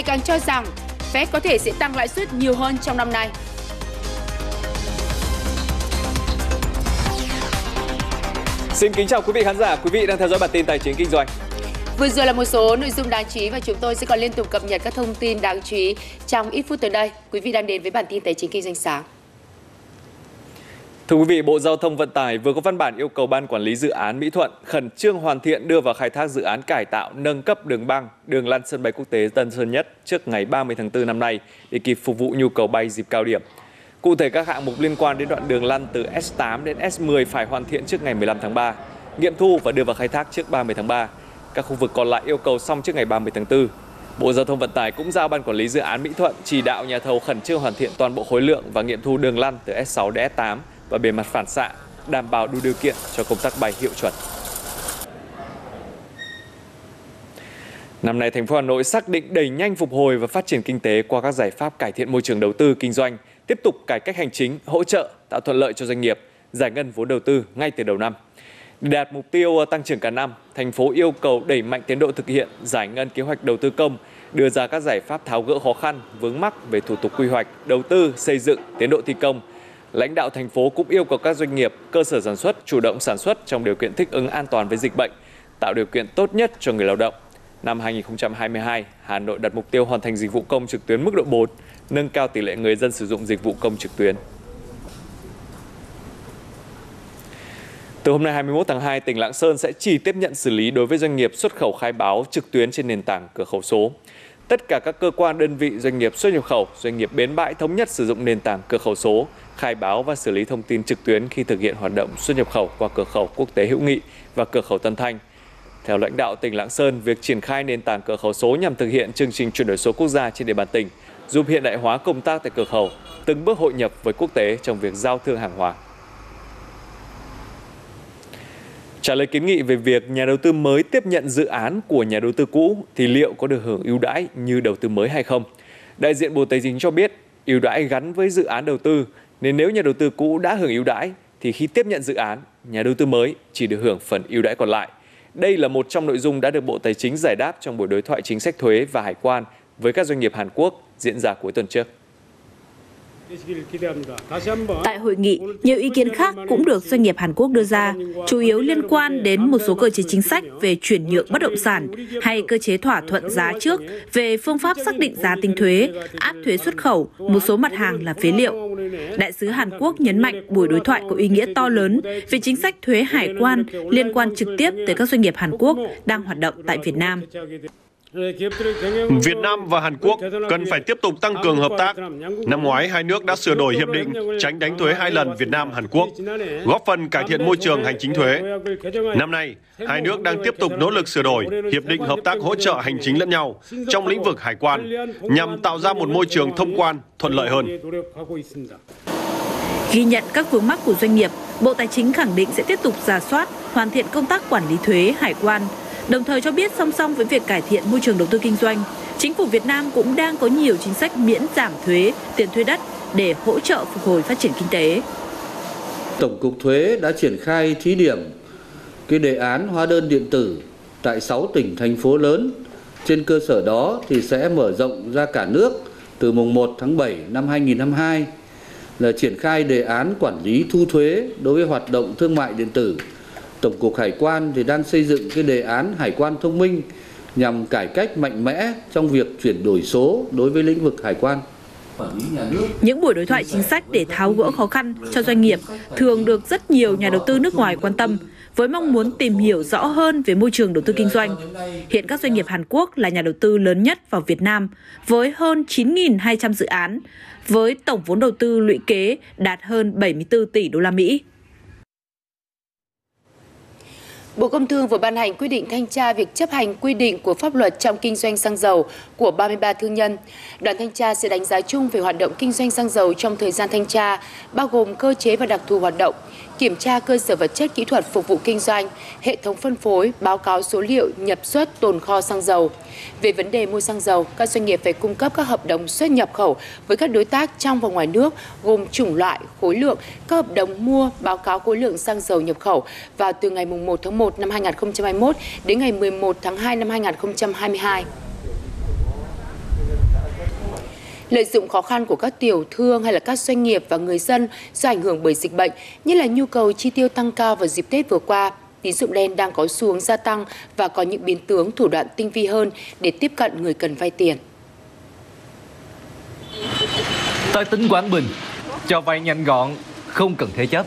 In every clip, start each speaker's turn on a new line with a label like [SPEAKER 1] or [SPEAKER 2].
[SPEAKER 1] ngày càng cho rằng Fed có thể sẽ tăng lãi suất nhiều hơn trong năm nay.
[SPEAKER 2] Xin kính chào quý vị khán giả, quý vị đang theo dõi bản tin tài chính kinh doanh.
[SPEAKER 1] Vừa rồi là một số nội dung đáng chú ý và chúng tôi sẽ còn liên tục cập nhật các thông tin đáng chú ý trong ít phút tới đây. Quý vị đang đến với bản tin tài chính kinh doanh sáng.
[SPEAKER 2] Thưa quý vị, Bộ Giao thông Vận tải vừa có văn bản yêu cầu Ban Quản lý Dự án Mỹ Thuận khẩn trương hoàn thiện đưa vào khai thác dự án cải tạo nâng cấp đường băng, đường lăn sân bay quốc tế Tân Sơn Nhất trước ngày 30 tháng 4 năm nay để kịp phục vụ nhu cầu bay dịp cao điểm. Cụ thể các hạng mục liên quan đến đoạn đường lăn từ S8 đến S10 phải hoàn thiện trước ngày 15 tháng 3, nghiệm thu và đưa vào khai thác trước 30 tháng 3. Các khu vực còn lại yêu cầu xong trước ngày 30 tháng 4. Bộ Giao thông Vận tải cũng giao Ban Quản lý Dự án Mỹ Thuận chỉ đạo nhà thầu khẩn trương hoàn thiện toàn bộ khối lượng và nghiệm thu đường lăn từ S6 đến S8 và bề mặt phản xạ, đảm bảo đủ điều kiện cho công tác bay hiệu chuẩn. Năm nay, thành phố Hà Nội xác định đẩy nhanh phục hồi và phát triển kinh tế qua các giải pháp cải thiện môi trường đầu tư kinh doanh, tiếp tục cải cách hành chính, hỗ trợ, tạo thuận lợi cho doanh nghiệp, giải ngân vốn đầu tư ngay từ đầu năm. Để đạt mục tiêu tăng trưởng cả năm, thành phố yêu cầu đẩy mạnh tiến độ thực hiện giải ngân kế hoạch đầu tư công, đưa ra các giải pháp tháo gỡ khó khăn, vướng mắc về thủ tục quy hoạch, đầu tư, xây dựng, tiến độ thi công. Lãnh đạo thành phố cũng yêu cầu các doanh nghiệp, cơ sở sản xuất chủ động sản xuất trong điều kiện thích ứng an toàn với dịch bệnh, tạo điều kiện tốt nhất cho người lao động. Năm 2022, Hà Nội đặt mục tiêu hoàn thành dịch vụ công trực tuyến mức độ 4, nâng cao tỷ lệ người dân sử dụng dịch vụ công trực tuyến. Từ hôm nay 21 tháng 2, tỉnh Lạng Sơn sẽ chỉ tiếp nhận xử lý đối với doanh nghiệp xuất khẩu khai báo trực tuyến trên nền tảng cửa khẩu số. Tất cả các cơ quan đơn vị doanh nghiệp xuất nhập khẩu, doanh nghiệp bến bãi thống nhất sử dụng nền tảng cửa khẩu số, khai báo và xử lý thông tin trực tuyến khi thực hiện hoạt động xuất nhập khẩu qua cửa khẩu quốc tế hữu nghị và cửa khẩu Tân Thanh. Theo lãnh đạo tỉnh Lạng Sơn, việc triển khai nền tảng cửa khẩu số nhằm thực hiện chương trình chuyển đổi số quốc gia trên địa bàn tỉnh, giúp hiện đại hóa công tác tại cửa khẩu, từng bước hội nhập với quốc tế trong việc giao thương hàng hóa. Trả lời kiến nghị về việc nhà đầu tư mới tiếp nhận dự án của nhà đầu tư cũ thì liệu có được hưởng ưu đãi như đầu tư mới hay không? Đại diện Bộ Tài chính cho biết, ưu đãi gắn với dự án đầu tư nên nếu nhà đầu tư cũ đã hưởng ưu đãi thì khi tiếp nhận dự án, nhà đầu tư mới chỉ được hưởng phần ưu đãi còn lại. Đây là một trong nội dung đã được Bộ Tài chính giải đáp trong buổi đối thoại chính sách thuế và hải quan với các doanh nghiệp Hàn Quốc diễn ra cuối tuần trước.
[SPEAKER 3] Tại hội nghị, nhiều ý kiến khác cũng được doanh nghiệp Hàn Quốc đưa ra, chủ yếu liên quan đến một số cơ chế chính sách về chuyển nhượng bất động sản hay cơ chế thỏa thuận giá trước về phương pháp xác định giá tính thuế, áp thuế xuất khẩu, một số mặt hàng là phế liệu. Đại sứ Hàn Quốc nhấn mạnh buổi đối thoại có ý nghĩa to lớn về chính sách thuế hải quan liên quan trực tiếp tới các doanh nghiệp Hàn Quốc đang hoạt động tại Việt Nam.
[SPEAKER 4] Việt Nam và Hàn Quốc cần phải tiếp tục tăng cường hợp tác. Năm ngoái, hai nước đã sửa đổi hiệp định tránh đánh thuế hai lần Việt Nam Hàn Quốc, góp phần cải thiện môi trường hành chính thuế. Năm nay, hai nước đang tiếp tục nỗ lực sửa đổi hiệp định hợp tác hỗ trợ hành chính lẫn nhau trong lĩnh vực hải quan nhằm tạo ra một môi trường thông quan thuận lợi hơn.
[SPEAKER 3] Ghi nhận các vướng mắc của doanh nghiệp, Bộ Tài chính khẳng định sẽ tiếp tục giả soát, hoàn thiện công tác quản lý thuế, hải quan, Đồng thời cho biết song song với việc cải thiện môi trường đầu tư kinh doanh, chính phủ Việt Nam cũng đang có nhiều chính sách miễn giảm thuế, tiền thuê đất để hỗ trợ phục hồi phát triển kinh tế.
[SPEAKER 5] Tổng cục Thuế đã triển khai thí điểm cái đề án hóa đơn điện tử tại 6 tỉnh thành phố lớn. Trên cơ sở đó thì sẽ mở rộng ra cả nước từ mùng 1 tháng 7 năm 2022 là triển khai đề án quản lý thu thuế đối với hoạt động thương mại điện tử Tổng cục Hải quan thì đang xây dựng cái đề án hải quan thông minh nhằm cải cách mạnh mẽ trong việc chuyển đổi số đối với lĩnh vực hải quan.
[SPEAKER 3] Những buổi đối thoại chính sách để tháo gỡ khó khăn cho doanh nghiệp thường được rất nhiều nhà đầu tư nước ngoài quan tâm với mong muốn tìm hiểu rõ hơn về môi trường đầu tư kinh doanh. Hiện các doanh nghiệp Hàn Quốc là nhà đầu tư lớn nhất vào Việt Nam với hơn 9.200 dự án, với tổng vốn đầu tư lũy kế đạt hơn 74 tỷ đô la Mỹ.
[SPEAKER 1] Bộ Công Thương vừa ban hành quy định thanh tra việc chấp hành quy định của pháp luật trong kinh doanh xăng dầu của 33 thương nhân. Đoàn thanh tra sẽ đánh giá chung về hoạt động kinh doanh xăng dầu trong thời gian thanh tra, bao gồm cơ chế và đặc thù hoạt động, kiểm tra cơ sở vật chất kỹ thuật phục vụ kinh doanh, hệ thống phân phối, báo cáo số liệu nhập xuất tồn kho xăng dầu. Về vấn đề mua xăng dầu, các doanh nghiệp phải cung cấp các hợp đồng xuất nhập khẩu với các đối tác trong và ngoài nước gồm chủng loại, khối lượng, các hợp đồng mua, báo cáo khối lượng xăng dầu nhập khẩu vào từ ngày 1 tháng 1 năm 2021 đến ngày 11 tháng 2 năm 2022 lợi dụng khó khăn của các tiểu thương hay là các doanh nghiệp và người dân do ảnh hưởng bởi dịch bệnh, như là nhu cầu chi tiêu tăng cao vào dịp Tết vừa qua, tín dụng đen đang có xu hướng gia tăng và có những biến tướng thủ đoạn tinh vi hơn để tiếp cận người cần vay tiền.
[SPEAKER 6] Tại tỉnh Quảng Bình, cho vay nhanh gọn, không cần thế chấp.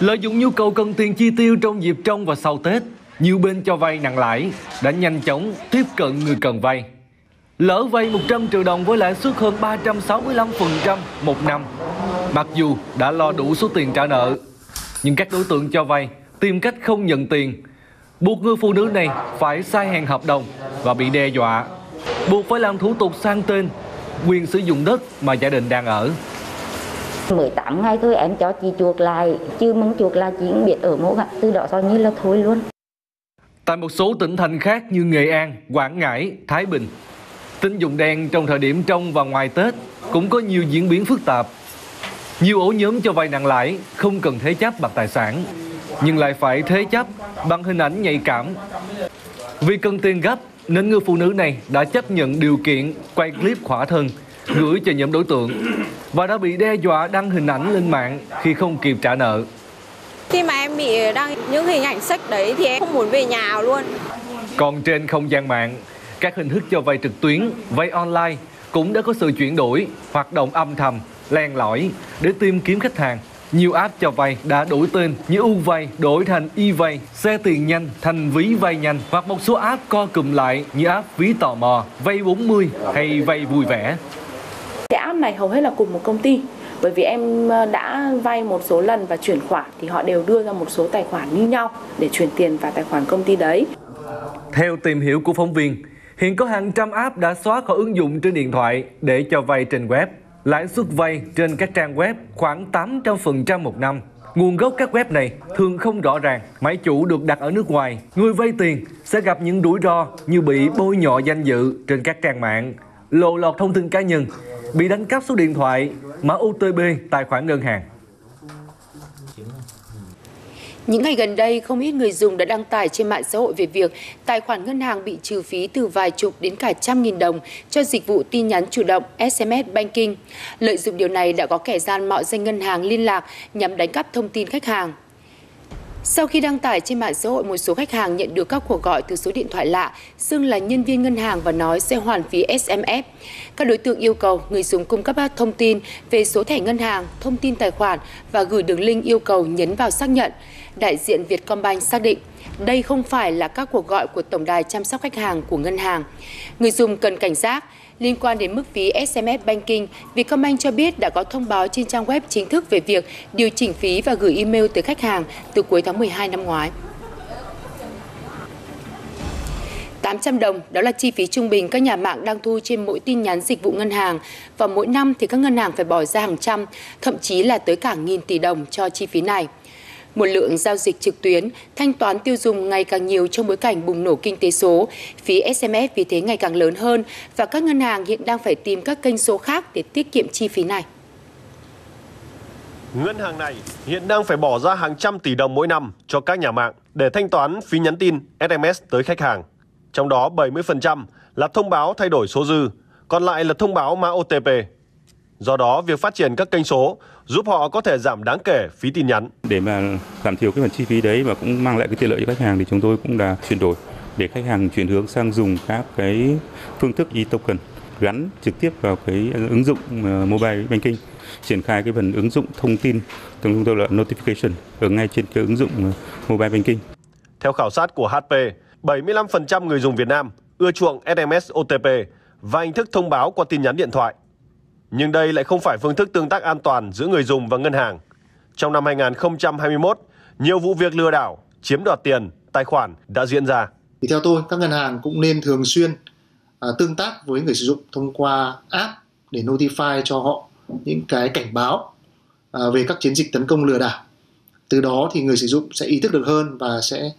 [SPEAKER 6] Lợi dụng nhu cầu cần tiền chi tiêu trong dịp trong và sau Tết, nhiều bên cho vay nặng lãi đã nhanh chóng tiếp cận người cần vay. Lỡ vay 100 triệu đồng với lãi suất hơn 365% một năm. Mặc dù đã lo đủ số tiền trả nợ, nhưng các đối tượng cho vay tìm cách không nhận tiền, buộc người phụ nữ này phải sai hàng hợp đồng và bị đe dọa, buộc phải làm thủ tục sang tên, quyền sử dụng đất mà gia đình đang ở.
[SPEAKER 7] 18 ngày thôi em cho chị chuộc lại, chứ mong chuộc là chị cũng biết ở mẫu ạ, từ đó coi như là thôi luôn.
[SPEAKER 6] Tại một số tỉnh thành khác như Nghệ An, Quảng Ngãi, Thái Bình, tín dụng đen trong thời điểm trong và ngoài Tết cũng có nhiều diễn biến phức tạp. Nhiều ổ nhóm cho vay nặng lãi không cần thế chấp bằng tài sản, nhưng lại phải thế chấp bằng hình ảnh nhạy cảm. Vì cần tiền gấp nên người phụ nữ này đã chấp nhận điều kiện quay clip khỏa thân gửi cho nhóm đối tượng và đã bị đe dọa đăng hình ảnh lên mạng khi không kịp trả nợ.
[SPEAKER 8] Khi mà em bị đăng những hình ảnh sách đấy thì em không muốn về nhà luôn.
[SPEAKER 6] Còn trên không gian mạng, các hình thức cho vay trực tuyến, vay online cũng đã có sự chuyển đổi, hoạt động âm thầm, len lỏi để tìm kiếm khách hàng. Nhiều app cho vay đã đổi tên như U vay đổi thành Y vay, xe tiền nhanh thành ví vay nhanh hoặc một số app co cụm lại như app ví tò mò, vay 40 hay vay vui vẻ.
[SPEAKER 9] Cái app này hầu hết là cùng một công ty bởi vì em ờ, đã vay một số lần và chuyển khoản thì họ đều đưa ra một số tài khoản như nhau để chuyển tiền vào tài khoản công ty đấy.
[SPEAKER 6] Theo tìm hiểu của phóng viên, hiện có hàng trăm app đã xóa khỏi ứng dụng trên điện thoại để cho vay trên web. Lãi suất vay trên các trang web khoảng 800% một năm. Nguồn gốc các web này thường không rõ ràng, máy chủ được đặt ở nước ngoài. Người vay tiền sẽ gặp những rủi ro như bị bôi nhọ danh dự trên các trang mạng, lộ lọt thông tin cá nhân, bị đánh cắp số điện thoại, mã OTP tài khoản ngân hàng.
[SPEAKER 1] Những ngày gần đây, không ít người dùng đã đăng tải trên mạng xã hội về việc tài khoản ngân hàng bị trừ phí từ vài chục đến cả trăm nghìn đồng cho dịch vụ tin nhắn chủ động SMS Banking. Lợi dụng điều này đã có kẻ gian mạo danh ngân hàng liên lạc nhằm đánh cắp thông tin khách hàng. Sau khi đăng tải trên mạng xã hội, một số khách hàng nhận được các cuộc gọi từ số điện thoại lạ, xưng là nhân viên ngân hàng và nói sẽ hoàn phí SMS. Các đối tượng yêu cầu người dùng cung cấp thông tin về số thẻ ngân hàng, thông tin tài khoản và gửi đường link yêu cầu nhấn vào xác nhận. Đại diện Vietcombank xác định đây không phải là các cuộc gọi của tổng đài chăm sóc khách hàng của ngân hàng. Người dùng cần cảnh giác, Liên quan đến mức phí SMS Banking, Vietcombank cho biết đã có thông báo trên trang web chính thức về việc điều chỉnh phí và gửi email tới khách hàng từ cuối tháng 12 năm ngoái. 800 đồng, đó là chi phí trung bình các nhà mạng đang thu trên mỗi tin nhắn dịch vụ ngân hàng. Và mỗi năm thì các ngân hàng phải bỏ ra hàng trăm, thậm chí là tới cả nghìn tỷ đồng cho chi phí này. Một lượng giao dịch trực tuyến, thanh toán tiêu dùng ngày càng nhiều trong bối cảnh bùng nổ kinh tế số, phí SMS vì thế ngày càng lớn hơn và các ngân hàng hiện đang phải tìm các kênh số khác để tiết kiệm chi phí này.
[SPEAKER 4] Ngân hàng này hiện đang phải bỏ ra hàng trăm tỷ đồng mỗi năm cho các nhà mạng để thanh toán phí nhắn tin SMS tới khách hàng. Trong đó 70% là thông báo thay đổi số dư, còn lại là thông báo mã OTP. Do đó, việc phát triển các kênh số giúp họ có thể giảm đáng kể phí tin nhắn.
[SPEAKER 10] Để mà giảm thiểu cái phần chi phí đấy và cũng mang lại cái tiện lợi cho khách hàng thì chúng tôi cũng đã chuyển đổi để khách hàng chuyển hướng sang dùng các cái phương thức e-token gắn trực tiếp vào cái ứng dụng ờ, mobile banking triển khai cái phần ứng dụng thông tin thường chúng tôi là notification ở ngay trên cái ứng dụng ờ, mobile banking.
[SPEAKER 4] Theo khảo sát của HP, 75% người dùng Việt Nam ưa chuộng SMS OTP và hình thức thông báo qua tin nhắn điện thoại. Nhưng đây lại không phải phương thức tương tác an toàn giữa người dùng và ngân hàng. Trong năm 2021, nhiều vụ việc lừa đảo, chiếm đoạt tiền, tài khoản đã diễn ra.
[SPEAKER 11] Thì theo tôi, các ngân hàng cũng nên thường xuyên à, tương tác với người sử dụng thông qua app để notify cho họ những cái cảnh báo à, về các chiến dịch tấn công lừa đảo. Từ đó thì người sử dụng sẽ ý thức được hơn và sẽ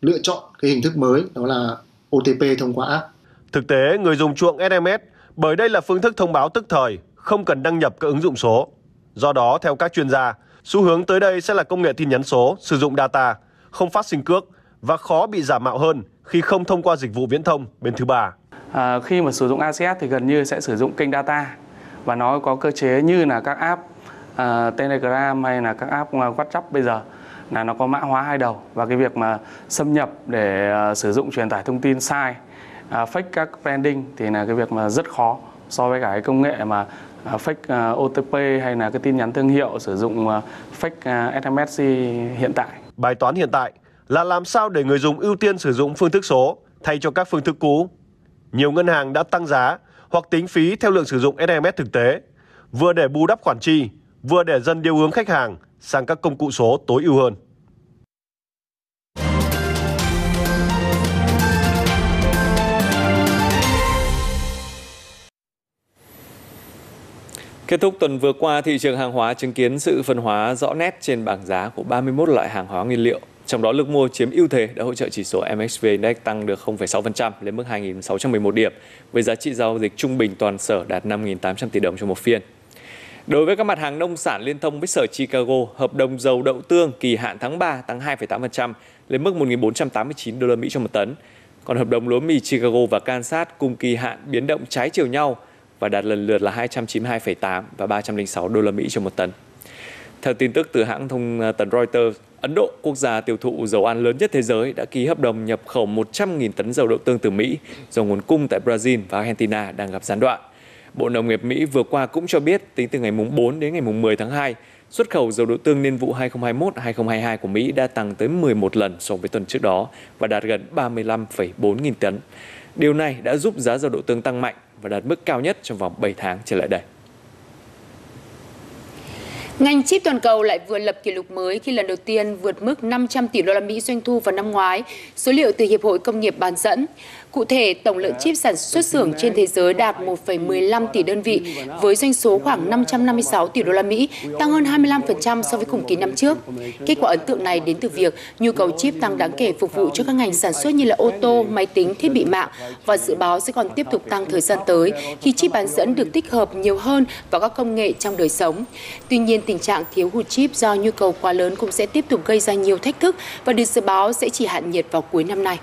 [SPEAKER 11] lựa chọn cái hình thức mới đó là OTP thông qua app.
[SPEAKER 4] Thực tế, người dùng chuộng SMS bởi đây là phương thức thông báo tức thời, không cần đăng nhập các ứng dụng số. Do đó, theo các chuyên gia, xu hướng tới đây sẽ là công nghệ tin nhắn số, sử dụng data, không phát sinh cước và khó bị giả mạo hơn khi không thông qua dịch vụ viễn thông bên thứ ba.
[SPEAKER 12] À, khi mà sử dụng ACS thì gần như sẽ sử dụng kênh data và nó có cơ chế như là các app uh, Telegram hay là các app à, WhatsApp bây giờ là nó có mã hóa hai đầu và cái việc mà xâm nhập để uh, sử dụng truyền tải thông tin sai À, fake các branding thì là cái việc mà rất khó so với cả cái công nghệ mà à, fake à, OTP hay là cái tin nhắn thương hiệu sử dụng fake SMS hiện tại.
[SPEAKER 4] Bài toán hiện tại là làm sao để người dùng ưu tiên sử dụng phương thức số thay cho các phương thức cũ. Nhiều ngân hàng đã tăng giá hoặc tính phí theo lượng sử dụng SMS thực tế, vừa để bù đắp khoản chi, vừa để dần điều hướng khách hàng sang các công cụ số tối ưu hơn.
[SPEAKER 2] Kết thúc tuần vừa qua, thị trường hàng hóa chứng kiến sự phân hóa rõ nét trên bảng giá của 31 loại hàng hóa nguyên liệu. Trong đó lực mua chiếm ưu thế đã hỗ trợ chỉ số MXV Index tăng được 0,6% lên mức 2.611 điểm, với giá trị giao dịch trung bình toàn sở đạt 5.800 tỷ đồng cho một phiên. Đối với các mặt hàng nông sản liên thông với Sở Chicago, hợp đồng dầu đậu tương kỳ hạn tháng 3 tăng 2,8% lên mức 1.489 đô la Mỹ cho một tấn. Còn hợp đồng lúa mì Chicago và Kansas cùng kỳ hạn biến động trái chiều nhau và đạt lần lượt là 292,8 và 306 đô la Mỹ cho một tấn. Theo tin tức từ hãng thông à, tấn Reuters, Ấn Độ, quốc gia tiêu thụ dầu ăn lớn nhất thế giới, đã ký hợp đồng nhập khẩu 100.000 tấn dầu đậu tương từ Mỹ do nguồn cung tại Brazil và Argentina đang gặp gián đoạn. Bộ Nông nghiệp Mỹ vừa qua cũng cho biết tính từ ngày 4 đến ngày 10 tháng 2, xuất khẩu dầu đậu tương niên vụ 2021-2022 của Mỹ đã tăng tới 11 lần so với tuần trước đó và đạt gần 35,4 nghìn tấn. Điều này đã giúp giá dầu đậu tương tăng mạnh và đạt mức cao nhất trong vòng 7 tháng trở lại đây.
[SPEAKER 1] Ngành chip toàn cầu lại vừa lập kỷ lục mới khi lần đầu tiên vượt mức 500 tỷ đô la Mỹ doanh thu vào năm ngoái, số liệu từ Hiệp hội Công nghiệp bán dẫn. Cụ thể, tổng lượng chip sản xuất xưởng trên thế giới đạt 1,15 tỷ đơn vị với doanh số khoảng 556 tỷ đô la Mỹ, tăng hơn 25% so với cùng kỳ năm trước. Kết quả ấn tượng này đến từ việc nhu cầu chip tăng đáng kể phục vụ cho các ngành sản xuất như là ô tô, máy tính, thiết bị mạng và dự báo sẽ còn tiếp tục tăng thời gian tới khi chip bán dẫn được tích hợp nhiều hơn vào các công nghệ trong đời sống. Tuy nhiên, tình trạng thiếu hụt chip do nhu cầu quá lớn cũng sẽ tiếp tục gây ra nhiều thách thức và được dự báo sẽ chỉ hạn nhiệt vào cuối năm nay.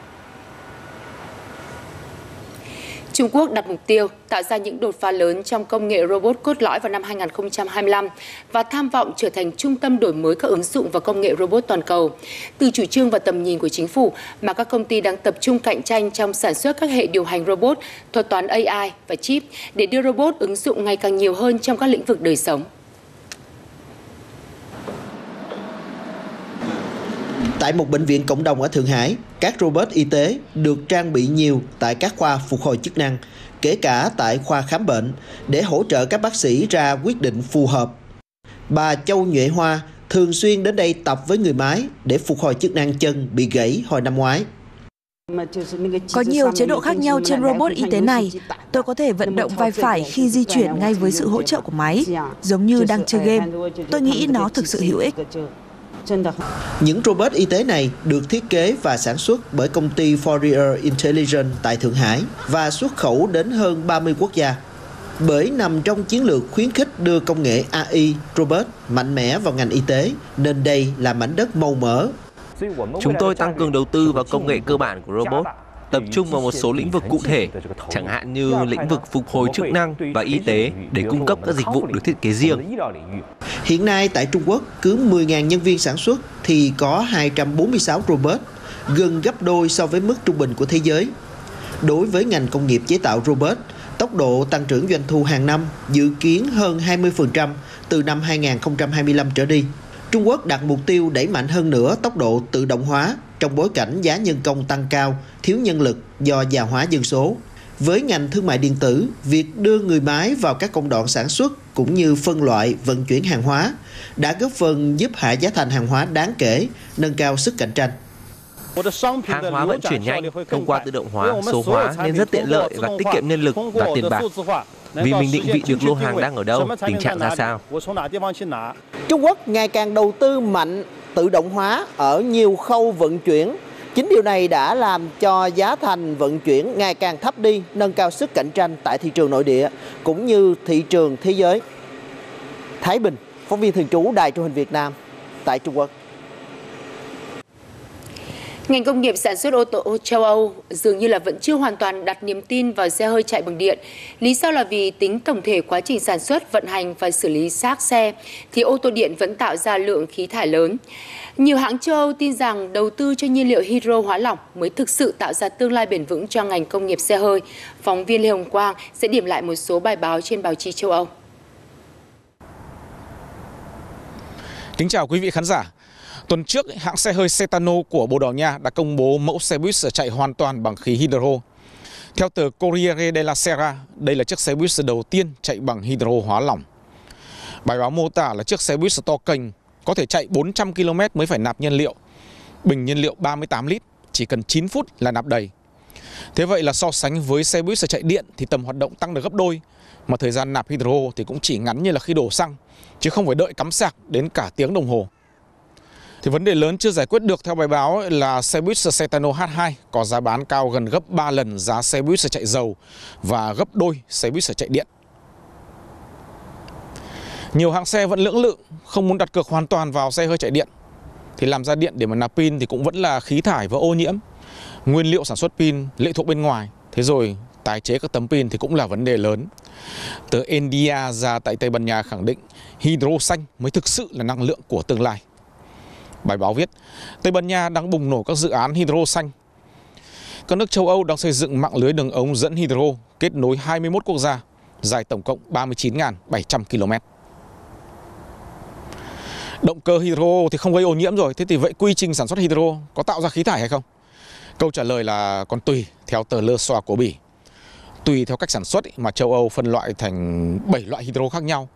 [SPEAKER 1] Trung Quốc đặt mục tiêu tạo ra những đột phá lớn trong công nghệ robot cốt lõi vào năm 2025 và tham vọng trở thành trung tâm đổi mới các ứng dụng và công nghệ robot toàn cầu. Từ chủ trương và tầm nhìn của chính phủ mà các công ty đang tập trung cạnh tranh trong sản xuất các hệ điều hành robot, thuật toán AI và chip để đưa robot ứng dụng ngày càng nhiều hơn trong các lĩnh vực đời sống.
[SPEAKER 13] Tại một bệnh viện cộng đồng ở Thượng Hải, các robot y tế được trang bị nhiều tại các khoa phục hồi chức năng, kể cả tại khoa khám bệnh, để hỗ trợ các bác sĩ ra quyết định phù hợp. Bà Châu Nhuệ Hoa thường xuyên đến đây tập với người máy để phục hồi chức năng chân bị gãy hồi năm ngoái.
[SPEAKER 14] Có nhiều chế độ khác nhau trên robot y tế này. Tôi có thể vận động vai phải khi di chuyển ngay với sự hỗ trợ của máy, giống như đang chơi game. Tôi nghĩ nó thực sự hữu ích.
[SPEAKER 13] Những robot y tế này được thiết kế và sản xuất bởi công ty Fourier Intelligence tại Thượng Hải và xuất khẩu đến hơn 30 quốc gia. Bởi nằm trong chiến lược khuyến khích đưa công nghệ AI, robot mạnh mẽ vào ngành y tế, nên đây là mảnh đất màu mỡ.
[SPEAKER 15] Chúng tôi tăng cường đầu tư vào công nghệ cơ bản của robot, tập trung vào một số lĩnh vực cụ thể, chẳng hạn như lĩnh vực phục hồi chức năng và y tế để cung cấp các dịch vụ được thiết kế riêng.
[SPEAKER 13] Hiện nay tại Trung Quốc, cứ 10.000 nhân viên sản xuất thì có 246 robot, gần gấp đôi so với mức trung bình của thế giới. Đối với ngành công nghiệp chế tạo robot, tốc độ tăng trưởng doanh thu hàng năm dự kiến hơn 20% từ năm 2025 trở đi. Trung Quốc đặt mục tiêu đẩy mạnh hơn nữa tốc độ tự động hóa trong bối cảnh giá nhân công tăng cao, thiếu nhân lực do già hóa dân số. Với ngành thương mại điện tử, việc đưa người máy vào các công đoạn sản xuất cũng như phân loại, vận chuyển hàng hóa đã góp phần giúp hạ giá thành hàng hóa đáng kể, nâng cao sức cạnh tranh.
[SPEAKER 15] Hàng hóa vận chuyển nhanh thông qua tự động hóa, số hóa nên rất tiện lợi và tiết kiệm nhân lực và tiền bạc. Vì mình định vị được lô hàng đang ở đâu, tình trạng ra sao.
[SPEAKER 13] Trung Quốc ngày càng đầu tư mạnh tự động hóa ở nhiều khâu vận chuyển. Chính điều này đã làm cho giá thành vận chuyển ngày càng thấp đi, nâng cao sức cạnh tranh tại thị trường nội địa cũng như thị trường thế giới. Thái Bình, phóng viên thường trú Đài truyền hình Việt Nam tại Trung Quốc.
[SPEAKER 1] Ngành công nghiệp sản xuất ô tô châu Âu dường như là vẫn chưa hoàn toàn đặt niềm tin vào xe hơi chạy bằng điện. Lý do là vì tính tổng thể quá trình sản xuất, vận hành và xử lý xác xe thì ô tô điện vẫn tạo ra lượng khí thải lớn. Nhiều hãng châu Âu tin rằng đầu tư cho nhiên liệu hydro hóa lỏng mới thực sự tạo ra tương lai bền vững cho ngành công nghiệp xe hơi. Phóng viên Lê Hồng Quang sẽ điểm lại một số bài báo trên báo chí châu Âu.
[SPEAKER 16] Kính chào quý vị khán giả. Tuần trước, hãng xe hơi Cetano của Bồ Đào Nha đã công bố mẫu xe buýt chạy hoàn toàn bằng khí hydro. Theo tờ Corriere della Sera, đây là chiếc xe buýt đầu tiên chạy bằng hydro hóa lỏng. Bài báo mô tả là chiếc xe buýt to cành có thể chạy 400 km mới phải nạp nhiên liệu. Bình nhiên liệu 38 lít, chỉ cần 9 phút là nạp đầy. Thế vậy là so sánh với xe buýt chạy điện thì tầm hoạt động tăng được gấp đôi, mà thời gian nạp hydro thì cũng chỉ ngắn như là khi đổ xăng, chứ không phải đợi cắm sạc đến cả tiếng đồng hồ. Thì vấn đề lớn chưa giải quyết được theo bài báo là xe buýt Cetano H2 có giá bán cao gần gấp 3 lần giá xe buýt chạy dầu và gấp đôi xe buýt chạy điện. Nhiều hãng xe vẫn lưỡng lự, không muốn đặt cược hoàn toàn vào xe hơi chạy điện. Thì làm ra điện để mà nạp pin thì cũng vẫn là khí thải và ô nhiễm. Nguyên liệu sản xuất pin lệ thuộc bên ngoài. Thế rồi tái chế các tấm pin thì cũng là vấn đề lớn. Tờ India ra tại Tây Ban Nha khẳng định hydro xanh mới thực sự là năng lượng của tương lai. Bài báo viết, Tây Ban Nha đang bùng nổ các dự án hydro xanh. Các nước châu Âu đang xây dựng mạng lưới đường ống dẫn hydro kết nối 21 quốc gia, dài tổng cộng 39.700 km. Động cơ hydro thì không gây ô nhiễm rồi, thế thì vậy quy trình sản xuất hydro có tạo ra khí thải hay không? Câu trả lời là còn tùy theo tờ lơ xòa của Bỉ. Tùy theo cách sản xuất mà châu Âu phân loại thành 7 loại hydro khác nhau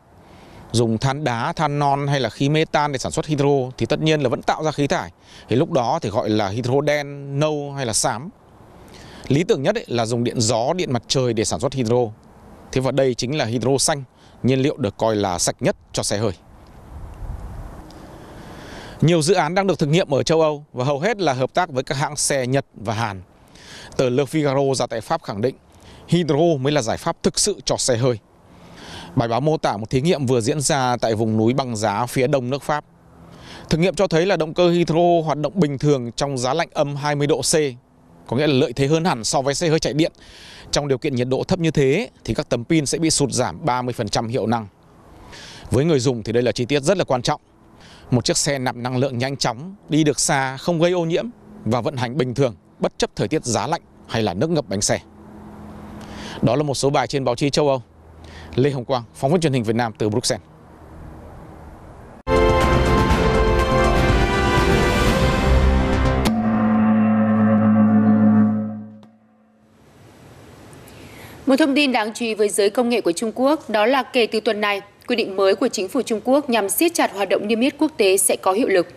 [SPEAKER 16] dùng than đá, than non hay là khí metan để sản xuất hydro thì tất nhiên là vẫn tạo ra khí thải. Thì lúc đó thì gọi là hydro đen, nâu hay là xám. Lý tưởng nhất ấy là dùng điện gió, điện mặt trời để sản xuất hydro. Thế và đây chính là hydro xanh, nhiên liệu được coi là sạch nhất cho xe hơi. Nhiều dự án đang được thực nghiệm ở châu Âu và hầu hết là hợp tác với các hãng xe Nhật và Hàn. Tờ Le Figaro ra tại Pháp khẳng định hydro mới là giải pháp thực sự cho xe hơi. Bài báo mô tả một thí nghiệm vừa diễn ra tại vùng núi băng giá phía đông nước Pháp. Thực nghiệm cho thấy là động cơ hydro hoạt động bình thường trong giá lạnh âm 20 độ C, có nghĩa là lợi thế hơn hẳn so với xe hơi chạy điện. Trong điều kiện nhiệt độ thấp như thế thì các tấm pin sẽ bị sụt giảm 30% hiệu năng. Với người dùng thì đây là chi tiết rất là quan trọng. Một chiếc xe nạp năng lượng nhanh chóng, đi được xa, không gây ô nhiễm và vận hành bình thường bất chấp thời tiết giá lạnh hay là nước ngập bánh xe. Đó là một số bài trên báo chí châu Âu. Lê Hồng Quang, phóng viên truyền hình Việt Nam từ Bruxelles.
[SPEAKER 1] Một thông tin đáng chú ý với giới công nghệ của Trung Quốc đó là kể từ tuần này, quy định mới của chính phủ Trung Quốc nhằm siết chặt hoạt động niêm yết quốc tế sẽ có hiệu lực.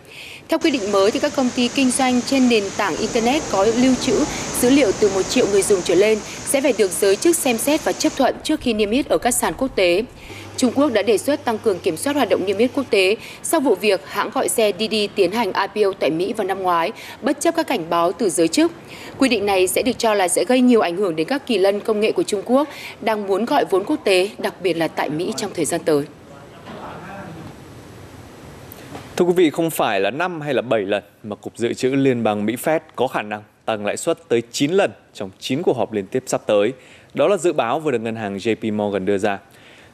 [SPEAKER 1] Theo quy định mới thì các công ty kinh doanh trên nền tảng internet có lưu trữ dữ liệu từ 1 triệu người dùng trở lên sẽ phải được giới chức xem xét và chấp thuận trước khi niêm yết ở các sàn quốc tế. Trung Quốc đã đề xuất tăng cường kiểm soát hoạt động niêm yết quốc tế sau vụ việc hãng gọi xe Didi tiến hành IPO tại Mỹ vào năm ngoái, bất chấp các cảnh báo từ giới chức. Quy định này sẽ được cho là sẽ gây nhiều ảnh hưởng đến các kỳ lân công nghệ của Trung Quốc đang muốn gọi vốn quốc tế, đặc biệt là tại Mỹ trong thời gian tới.
[SPEAKER 2] Thưa quý vị, không phải là 5 hay là 7 lần mà Cục Dự trữ Liên bang Mỹ Fed có khả năng tăng lãi suất tới 9 lần trong 9 cuộc họp liên tiếp sắp tới. Đó là dự báo vừa được ngân hàng JP Morgan đưa ra.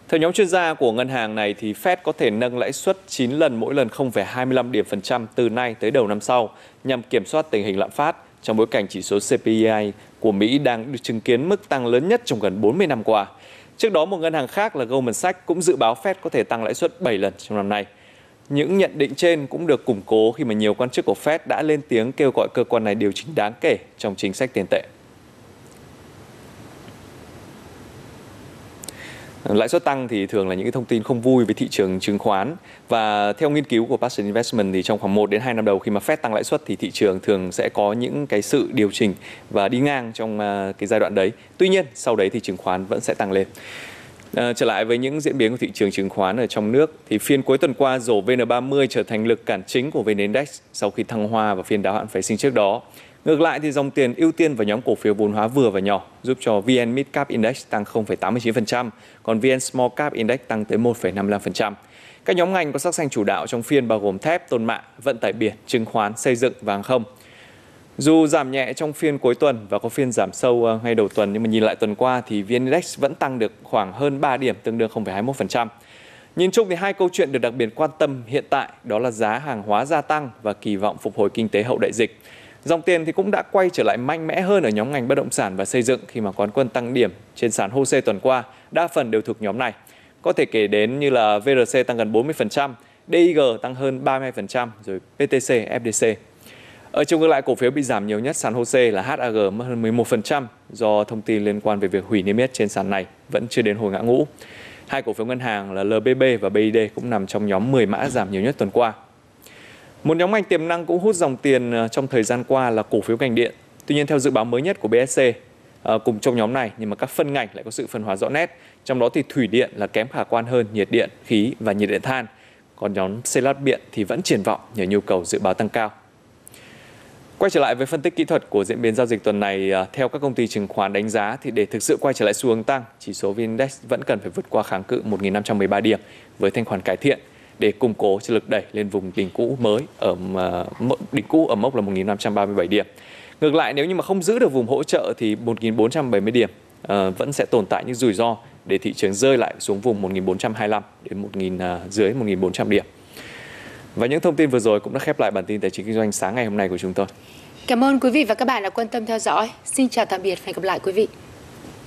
[SPEAKER 2] Theo nhóm chuyên gia của ngân hàng này thì Fed có thể nâng lãi suất 9 lần mỗi lần 0,25 điểm phần trăm từ nay tới đầu năm sau nhằm kiểm soát tình hình lạm phát trong bối cảnh chỉ số CPI của Mỹ đang được chứng kiến mức tăng lớn nhất trong gần 40 năm qua. Trước đó một ngân hàng khác là Goldman Sachs cũng dự báo Fed có thể tăng lãi suất 7 lần trong năm nay. Những nhận định trên cũng được củng cố khi mà nhiều quan chức của Fed đã lên tiếng kêu gọi cơ quan này điều chỉnh đáng kể trong chính sách tiền tệ. Lãi suất tăng thì thường là những cái thông tin không vui với thị trường chứng khoán và theo nghiên cứu của Passion Investment thì trong khoảng 1 đến 2 năm đầu khi mà Fed tăng lãi suất thì thị trường thường sẽ có những cái sự điều chỉnh và đi ngang trong à, cái giai đoạn đấy. Tuy nhiên, sau đấy thì chứng khoán vẫn sẽ tăng lên. À, trở lại với những diễn biến của thị trường chứng khoán ở trong nước thì phiên cuối tuần qua rổ VN30 trở thành lực cản chính của VN Index sau khi thăng hoa và phiên đáo hạn phái sinh trước đó. Ngược lại thì dòng tiền ưu tiên vào nhóm cổ phiếu vốn hóa vừa và nhỏ giúp cho VN Mid Cap Index tăng 0,89%, còn VN Small Cap Index tăng tới 1,55%. Các nhóm ngành có sắc xanh chủ đạo trong phiên bao gồm thép, tôn mạ, vận tải biển, chứng khoán, xây dựng và hàng không. Dù giảm nhẹ trong phiên cuối tuần và có phiên giảm sâu ờ, ngay đầu tuần nhưng mà nhìn lại tuần qua thì VN Index vẫn tăng được khoảng hơn 3 điểm tương đương 0,21%. Nhìn chung thì hai câu chuyện được đặc biệt quan tâm hiện tại đó là giá hàng hóa gia tăng và kỳ vọng phục hồi kinh tế hậu đại dịch. Dòng tiền thì cũng đã quay trở lại mạnh mẽ hơn ở nhóm ngành bất động sản và xây dựng khi mà quán quân tăng điểm trên sàn HOSE tuần qua, đa phần đều thuộc nhóm này. Có thể kể đến như là VRC tăng gần 40%, DIG tăng hơn 32%, rồi PTC, FDC. Ở chiều ngược lại, cổ phiếu bị giảm nhiều nhất sàn HOSE là HAG mất hơn 11% do thông tin liên quan về việc hủy niêm yết trên sàn này vẫn chưa đến hồi ngã ngũ. Hai cổ phiếu ngân hàng là LBB và BID cũng nằm trong nhóm 10 mã giảm nhiều nhất tuần qua. Một nhóm ngành tiềm năng cũng hút dòng tiền ờ, trong thời gian qua là cổ phiếu ngành điện. Tuy nhiên theo dự báo mới nhất của BSC, ờ, cùng trong nhóm này nhưng mà các phân ngành lại có sự phân hóa rõ nét. Trong đó thì thủy điện là kém khả quan hơn nhiệt điện, khí và nhiệt điện than. Còn nhóm xây lắp điện thì vẫn triển vọng nhờ nhu cầu dự báo tăng cao. Quay trở lại với phân tích kỹ thuật của diễn biến giao dịch tuần này, à, theo các công ty chứng khoán đánh giá thì để thực sự quay trở lại xu hướng tăng, chỉ số VN Index vẫn cần phải vượt qua kháng cự 1.513 điểm với thanh khoản cải thiện để củng cố cho lực đẩy lên vùng đỉnh cũ mới ở à, đỉnh cũ ở mốc là 1.537 điểm. Ngược lại nếu như mà không giữ được vùng hỗ trợ thì 1.470 điểm uh, vẫn sẽ tồn tại những rủi ro để thị trường rơi lại xuống vùng 1.425 đến 1.000 uh, dưới 1.400 điểm. Và những thông tin vừa rồi cũng đã khép lại bản tin tài chính kinh doanh sáng ngày hôm nay của chúng tôi.
[SPEAKER 1] Cảm ơn quý vị và các bạn đã quan tâm theo dõi. Xin chào tạm biệt và hẹn gặp lại quý vị.